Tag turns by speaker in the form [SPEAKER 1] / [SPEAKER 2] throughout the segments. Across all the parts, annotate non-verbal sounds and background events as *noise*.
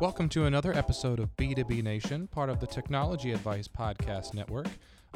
[SPEAKER 1] Welcome to another episode of B2B Nation, part of the Technology Advice Podcast Network.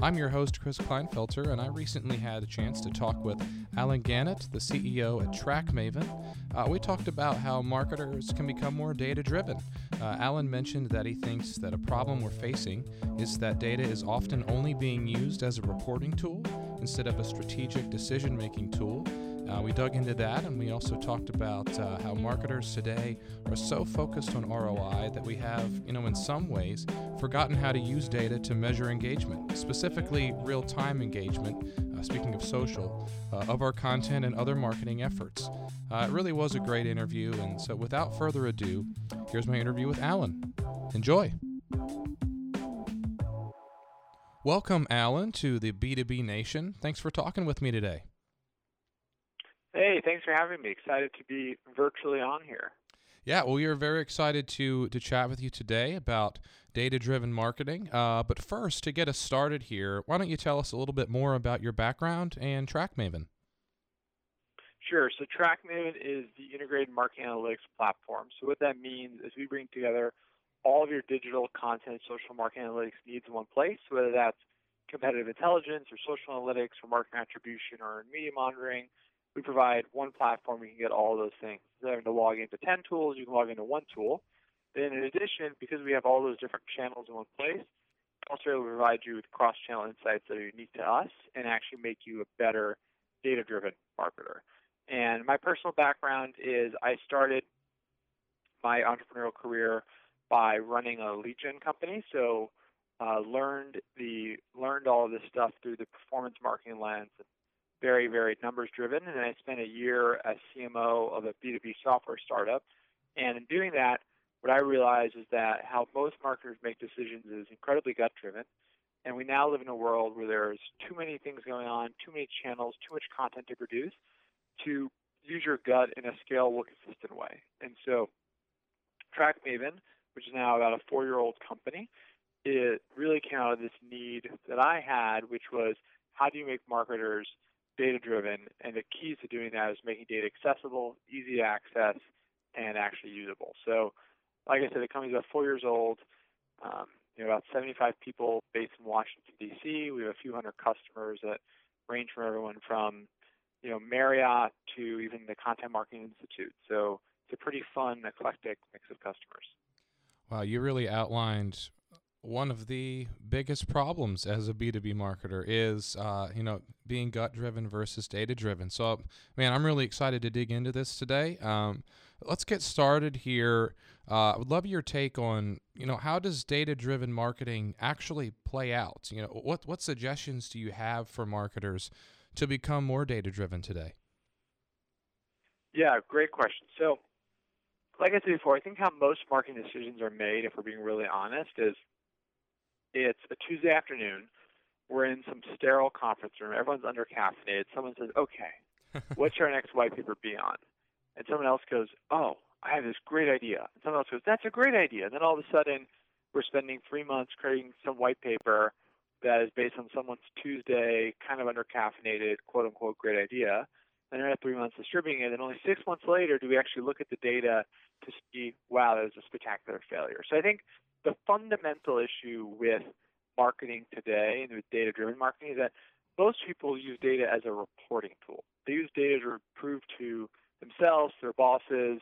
[SPEAKER 1] I'm your host, Chris Kleinfelter, and I recently had a chance to talk with Allen Gannett, the CEO at TrackMaven. Uh, we talked about how marketers can become more data driven. Uh, Alan mentioned that he thinks that a problem we're facing is that data is often only being used as a reporting tool instead of a strategic decision making tool. Uh, we dug into that and we also talked about uh, how marketers today are so focused on ROI that we have, you know, in some ways, forgotten how to use data to measure engagement, specifically real time engagement, uh, speaking of social, uh, of our content and other marketing efforts. Uh, it really was a great interview, and so without further ado, here's my interview with Allen. Enjoy. Welcome, Allen, to the B2B Nation. Thanks for talking with me today.
[SPEAKER 2] Hey, thanks for having me. Excited to be virtually on here.
[SPEAKER 1] Yeah, well, we are very excited to to chat with you today about data-driven marketing. Uh, but first, to get us started here, why don't you tell us a little bit more about your background and TrackMaven?
[SPEAKER 2] Sure. So TrackMaven is the integrated marketing analytics platform. So what that means is we bring together all of your digital content, social marketing analytics needs in one place, whether that's competitive intelligence or social analytics or marketing attribution or media monitoring we provide one platform you can get all those things. Instead of having to log into 10 tools, you can log into one tool. Then in addition, because we have all those different channels in one place, also able to provide you with cross-channel insights that are unique to us and actually make you a better data-driven marketer. And my personal background is I started my entrepreneurial career by running a lead gen company. So uh, learned the learned all of this stuff through the performance marketing lens very, very numbers driven. And I spent a year as CMO of a B2B software startup. And in doing that, what I realized is that how most marketers make decisions is incredibly gut driven. And we now live in a world where there's too many things going on, too many channels, too much content to produce to use your gut in a scalable, consistent way. And so TrackMaven, which is now about a four year old company, it really came out of this need that I had, which was how do you make marketers data driven, and the keys to doing that is making data accessible, easy to access, and actually usable. So, like I said, the company's about four years old. Um, about 75 people based in Washington D.C. We have a few hundred customers that range from everyone from you know Marriott to even the Content Marketing Institute. So it's a pretty fun, eclectic mix of customers.
[SPEAKER 1] Wow, you really outlined one of the biggest problems as a B2B marketer is, uh, you know, being gut driven versus data driven. So, man, I'm really excited to dig into this today. Um, let's get started here. Uh, I would love your take on, you know, how does data driven marketing actually play out? You know, what, what suggestions do you have for marketers to become more data driven today?
[SPEAKER 2] Yeah, great question. So, like I said before, I think how most marketing decisions are made, if we're being really honest, is it's a Tuesday afternoon. We're in some sterile conference room. Everyone's under caffeinated. Someone says, "Okay, *laughs* what's our next white paper be on?" And someone else goes, "Oh, I have this great idea." And someone else goes, "That's a great idea." And then all of a sudden, we're spending three months creating some white paper that is based on someone's Tuesday, kind of under caffeinated, quote unquote, great idea. And then three months distributing it, and only six months later do we actually look at the data to see, wow, that was a spectacular failure. So I think the fundamental issue with marketing today and with data driven marketing is that most people use data as a reporting tool. They use data to prove to themselves, their bosses,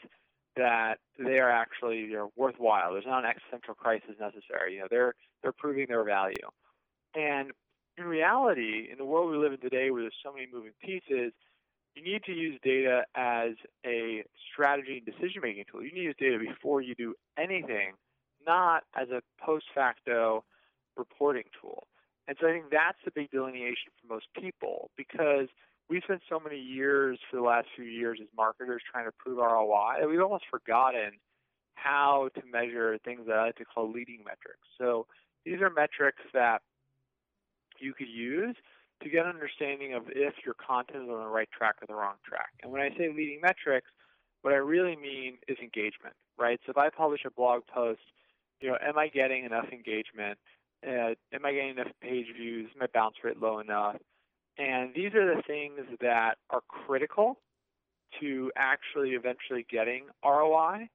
[SPEAKER 2] that they are actually you know, worthwhile. There's not an existential crisis necessary. You know, they're they're proving their value. And in reality, in the world we live in today, where there's so many moving pieces, you need to use data as a strategy and decision making tool. You need to use data before you do anything not as a post facto reporting tool. And so I think that's the big delineation for most people because we spent so many years for the last few years as marketers trying to prove ROI that we've almost forgotten how to measure things that I like to call leading metrics. So these are metrics that you could use to get an understanding of if your content is on the right track or the wrong track. And when I say leading metrics, what I really mean is engagement, right? So if I publish a blog post you know, am I getting enough engagement? Uh, am I getting enough page views? Is my bounce rate low enough? And these are the things that are critical to actually eventually getting ROI.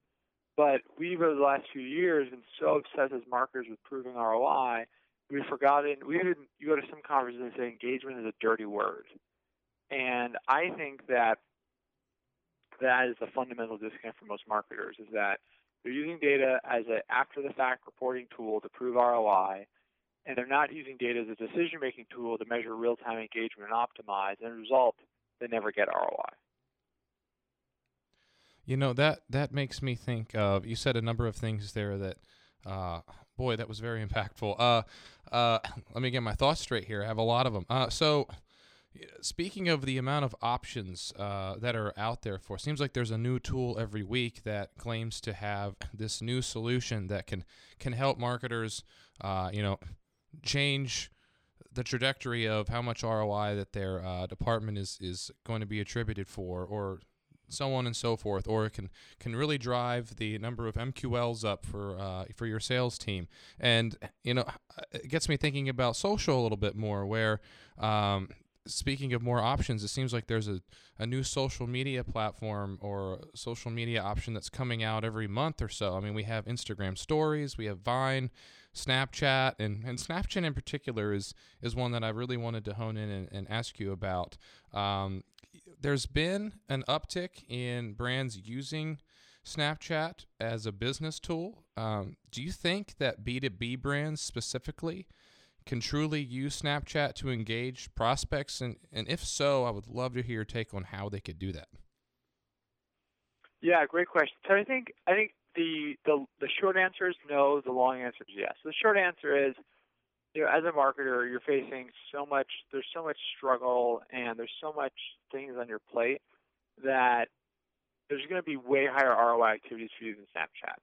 [SPEAKER 2] But we've over the last few years been so obsessed as marketers with proving ROI, we've forgotten. We even you go to some conferences and say engagement is a dirty word, and I think that that is the fundamental disconnect for most marketers is that they're using data as an after the fact reporting tool to prove ROI, and they're not using data as a decision making tool to measure real time engagement and optimize. And as a result, they never get ROI.
[SPEAKER 1] You know that that makes me think of. You said a number of things there that, uh, boy, that was very impactful. Uh, uh, *coughs* let me get my thoughts straight here. I have a lot of them. Uh, so, speaking of the amount of options uh, that are out there for, seems like there's a new tool every week that claims to have this new solution that can can help marketers, uh, you know, change the trajectory of how much ROI that their uh, department is is going to be attributed for, or so on and so forth, or it can can really drive the number of MQLs up for uh, for your sales team. And you know, it gets me thinking about social a little bit more. Where um, speaking of more options, it seems like there's a, a new social media platform or social media option that's coming out every month or so. I mean, we have Instagram stories, we have Vine, Snapchat, and, and Snapchat in particular is is one that I really wanted to hone in and, and ask you about. Um, there's been an uptick in brands using Snapchat as a business tool. Um, do you think that B2B brands specifically can truly use Snapchat to engage prospects? And, and if so, I would love to hear your take on how they could do that.
[SPEAKER 2] Yeah, great question. So I think I think the the the short answer is no. The long answer is yes. The short answer is you know, as a marketer, you're facing so much, there's so much struggle and there's so much things on your plate that there's going to be way higher ROI activities for you than Snapchat.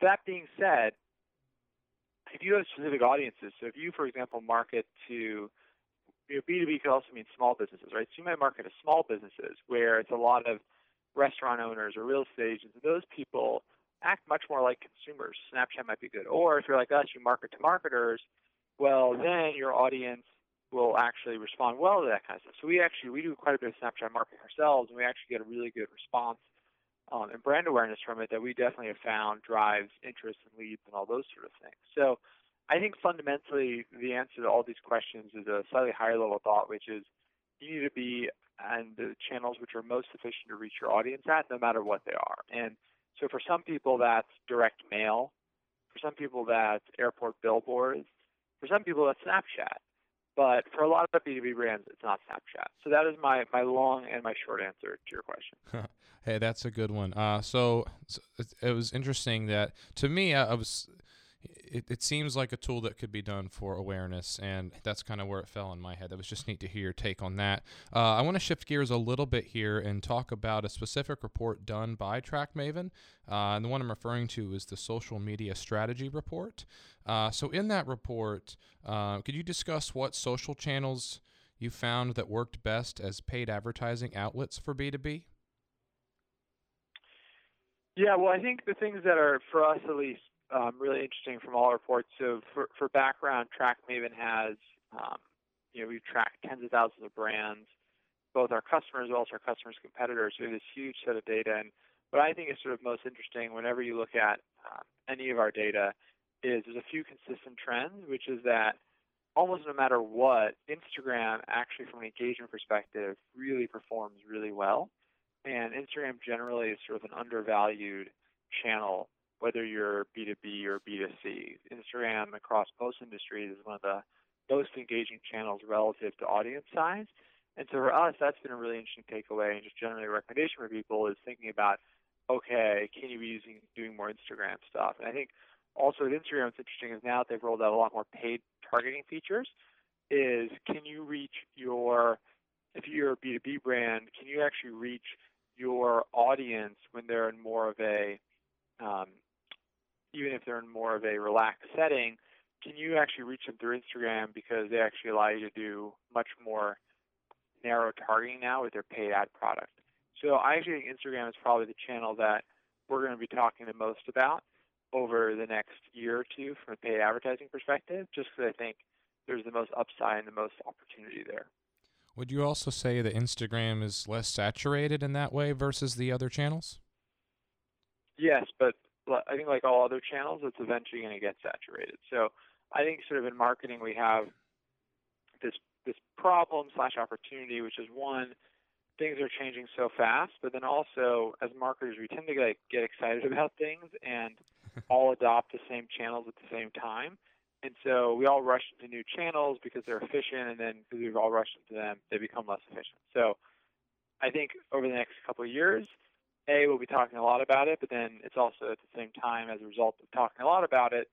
[SPEAKER 2] That being said, if you have specific audiences, so if you, for example, market to you know, B2B could also mean small businesses, right? So you might market to small businesses where it's a lot of restaurant owners or real estate agents. Those people act much more like consumers. Snapchat might be good. Or if you're like us, you market to marketers well, then your audience will actually respond well to that kind of stuff. So we actually we do quite a bit of Snapchat marketing ourselves, and we actually get a really good response um, and brand awareness from it that we definitely have found drives interest and leads and all those sort of things. So I think fundamentally the answer to all these questions is a slightly higher level thought, which is you need to be on the channels which are most efficient to reach your audience at, no matter what they are. And so for some people that's direct mail, for some people that's airport billboards, for some people, that's Snapchat. But for a lot of B2B brands, it's not Snapchat. So that is my, my long and my short answer to your question. *laughs*
[SPEAKER 1] hey, that's a good one. Uh, so, so it, was interesting that to me, I, I was it, it seems like a tool that could be done for awareness, and that's kind of where it fell in my head. That was just neat to hear your take on that. Uh, I want to shift gears a little bit here and talk about a specific report done by TrackMaven. Uh, and the one I'm referring to is the Social Media Strategy Report. Uh, so, in that report, uh, could you discuss what social channels you found that worked best as paid advertising outlets for B2B?
[SPEAKER 2] Yeah, well, I think the things that are, for us at least, um, really interesting from all reports. So for, for background, TrackMaven has, um, you know, we've tracked tens of thousands of brands, both our customers as well as our customers' competitors. We have this huge set of data. And what I think is sort of most interesting whenever you look at uh, any of our data is there's a few consistent trends, which is that almost no matter what, Instagram actually from an engagement perspective really performs really well. And Instagram generally is sort of an undervalued channel whether you're B2B or B2C. Instagram across most industries is one of the most engaging channels relative to audience size. And so for us, that's been a really interesting takeaway and just generally a recommendation for people is thinking about, okay, can you be using doing more Instagram stuff? And I think also with Instagram, what's interesting is now that they've rolled out a lot more paid targeting features, is can you reach your if you're a B2B brand, can you actually reach your audience when they're in more of a um, even if they're in more of a relaxed setting, can you actually reach them through Instagram because they actually allow you to do much more narrow targeting now with their paid ad product. So I actually think Instagram is probably the channel that we're going to be talking the most about over the next year or two from a paid advertising perspective, just because I think there's the most upside and the most opportunity there.
[SPEAKER 1] Would you also say that Instagram is less saturated in that way versus the other channels?
[SPEAKER 2] Yes, but I think like all other channels, it's eventually going to get saturated. So I think sort of in marketing we have this this problem slash opportunity, which is one, things are changing so fast, but then also as marketers we tend to get, get excited about things and *laughs* all adopt the same channels at the same time. And so we all rush into new channels because they're efficient, and then because we've all rushed into them, they become less efficient. So I think over the next couple of years, a we'll be talking a lot about it, but then it's also at the same time as a result of talking a lot about it,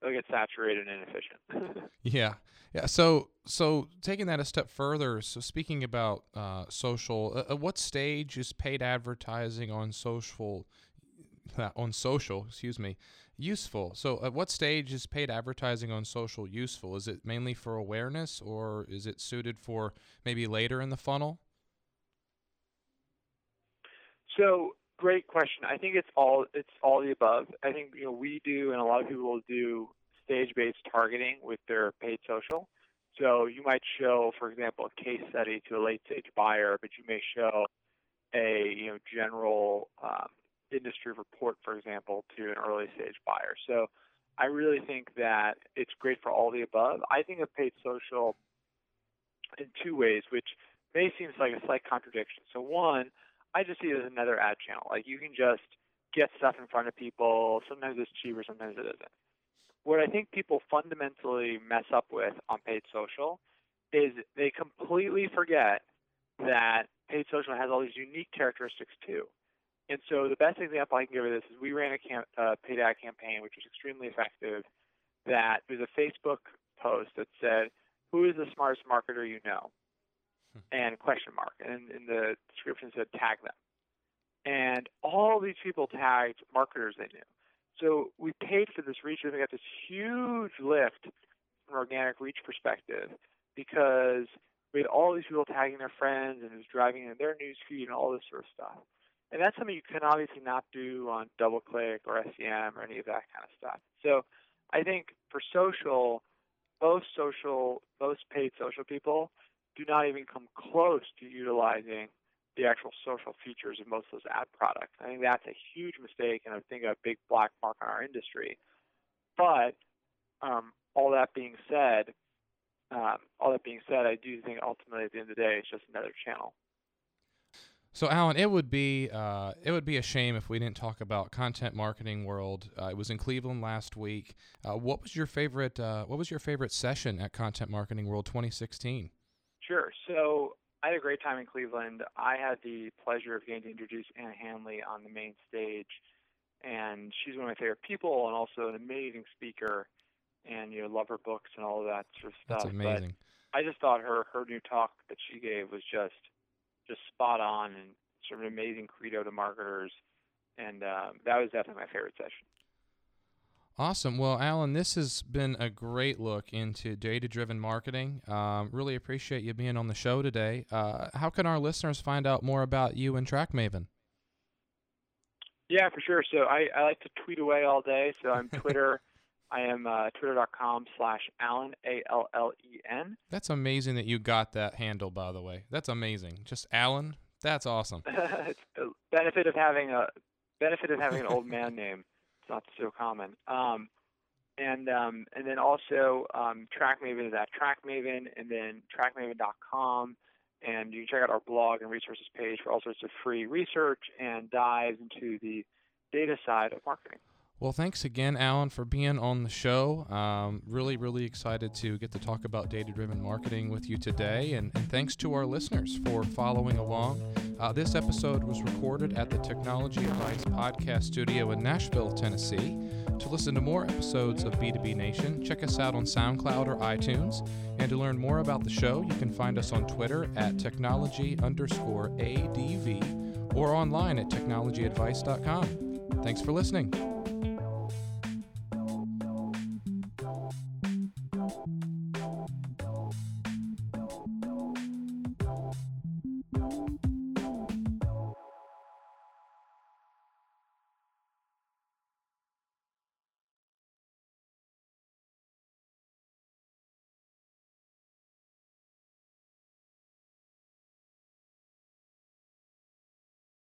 [SPEAKER 2] it'll get saturated and inefficient. *laughs*
[SPEAKER 1] yeah, yeah. So so taking that a step further, so speaking about uh, social, uh, at what stage is paid advertising on social? on social, excuse me, useful. So, at what stage is paid advertising on social useful? Is it mainly for awareness, or is it suited for maybe later in the funnel?
[SPEAKER 2] So, great question. I think it's all it's all the above. I think you know we do, and a lot of people do stage-based targeting with their paid social. So you might show, for example, a case study to a late-stage buyer, but you may show a you know general um, industry report, for example, to an early stage buyer. So I really think that it's great for all the above. I think of paid social in two ways, which may seem like a slight contradiction. So one, I just see it as another ad channel. Like you can just get stuff in front of people. Sometimes it's cheaper, sometimes it isn't. What I think people fundamentally mess up with on paid social is they completely forget that paid social has all these unique characteristics too. And so the best example I can give of this is we ran a uh, paid ad campaign, which was extremely effective. That was a Facebook post that said, "Who is the smartest marketer you know?" And question mark, and in the description said tag them. And all these people tagged marketers they knew. So we paid for this reach, and we got this huge lift from an organic reach perspective because we had all these people tagging their friends, and it was driving in their news feed and all this sort of stuff. And that's something you can obviously not do on DoubleClick or SEM or any of that kind of stuff. So I think for social, most social, most paid social people do not even come close to utilizing the actual social features of most of those ad products. I think that's a huge mistake and I think a big black mark on our industry. But um, all that being said, um, all that being said, I do think ultimately at the end of the day, it's just another channel.
[SPEAKER 1] So, Allen, it would be uh, it would be a shame if we didn't talk about content marketing world. Uh, it was in Cleveland last week. Uh, what was your favorite uh, What was your favorite session at Content Marketing World 2016?
[SPEAKER 2] Sure. So I had a great time in Cleveland. I had the pleasure of getting to introduce Ann Handley on the main stage, and she's one of my favorite people, and also an amazing speaker, and you know love her books and all of that sort of stuff.
[SPEAKER 1] That's amazing.
[SPEAKER 2] But I just thought her her new talk that she gave was just just spot on and sort of an amazing credo to marketers. And um, that was definitely my favorite session.
[SPEAKER 1] Awesome. Well, Allen, this has been a great look into data driven marketing. Um, really appreciate you being on the show today. Uh, how can our listeners find out more about you and TrackMaven?
[SPEAKER 2] Yeah, for sure. So I, I like to tweet away all day. So I'm *laughs* Twitter. I am uh, twitter.com slash Allen, A L L E N.
[SPEAKER 1] That's amazing that you got that handle, by the way. That's amazing. Just Allen? That's awesome. *laughs*
[SPEAKER 2] benefit of having a benefit of having an old man name. Not so common. Um, and um, and then also um, TrackMaven is at TrackMaven, and then TrackMaven.com, and you can check out our blog and resources page for all sorts of free research and dives into the data side of marketing.
[SPEAKER 1] Well, thanks again, Allen, for being on the show. Um, really, really excited to get to talk about data driven marketing with you today. And, and, thanks to our listeners for following along. Uh, this episode was recorded at the Technology Advice Podcast Studio in Nashville, Tennessee. To listen to more episodes of B2B Nation, check us out on SoundCloud or iTunes. And to learn more about the show, you can find us on Twitter at technology underscore ADV or online at technologyadvice.com. Thanks for listening.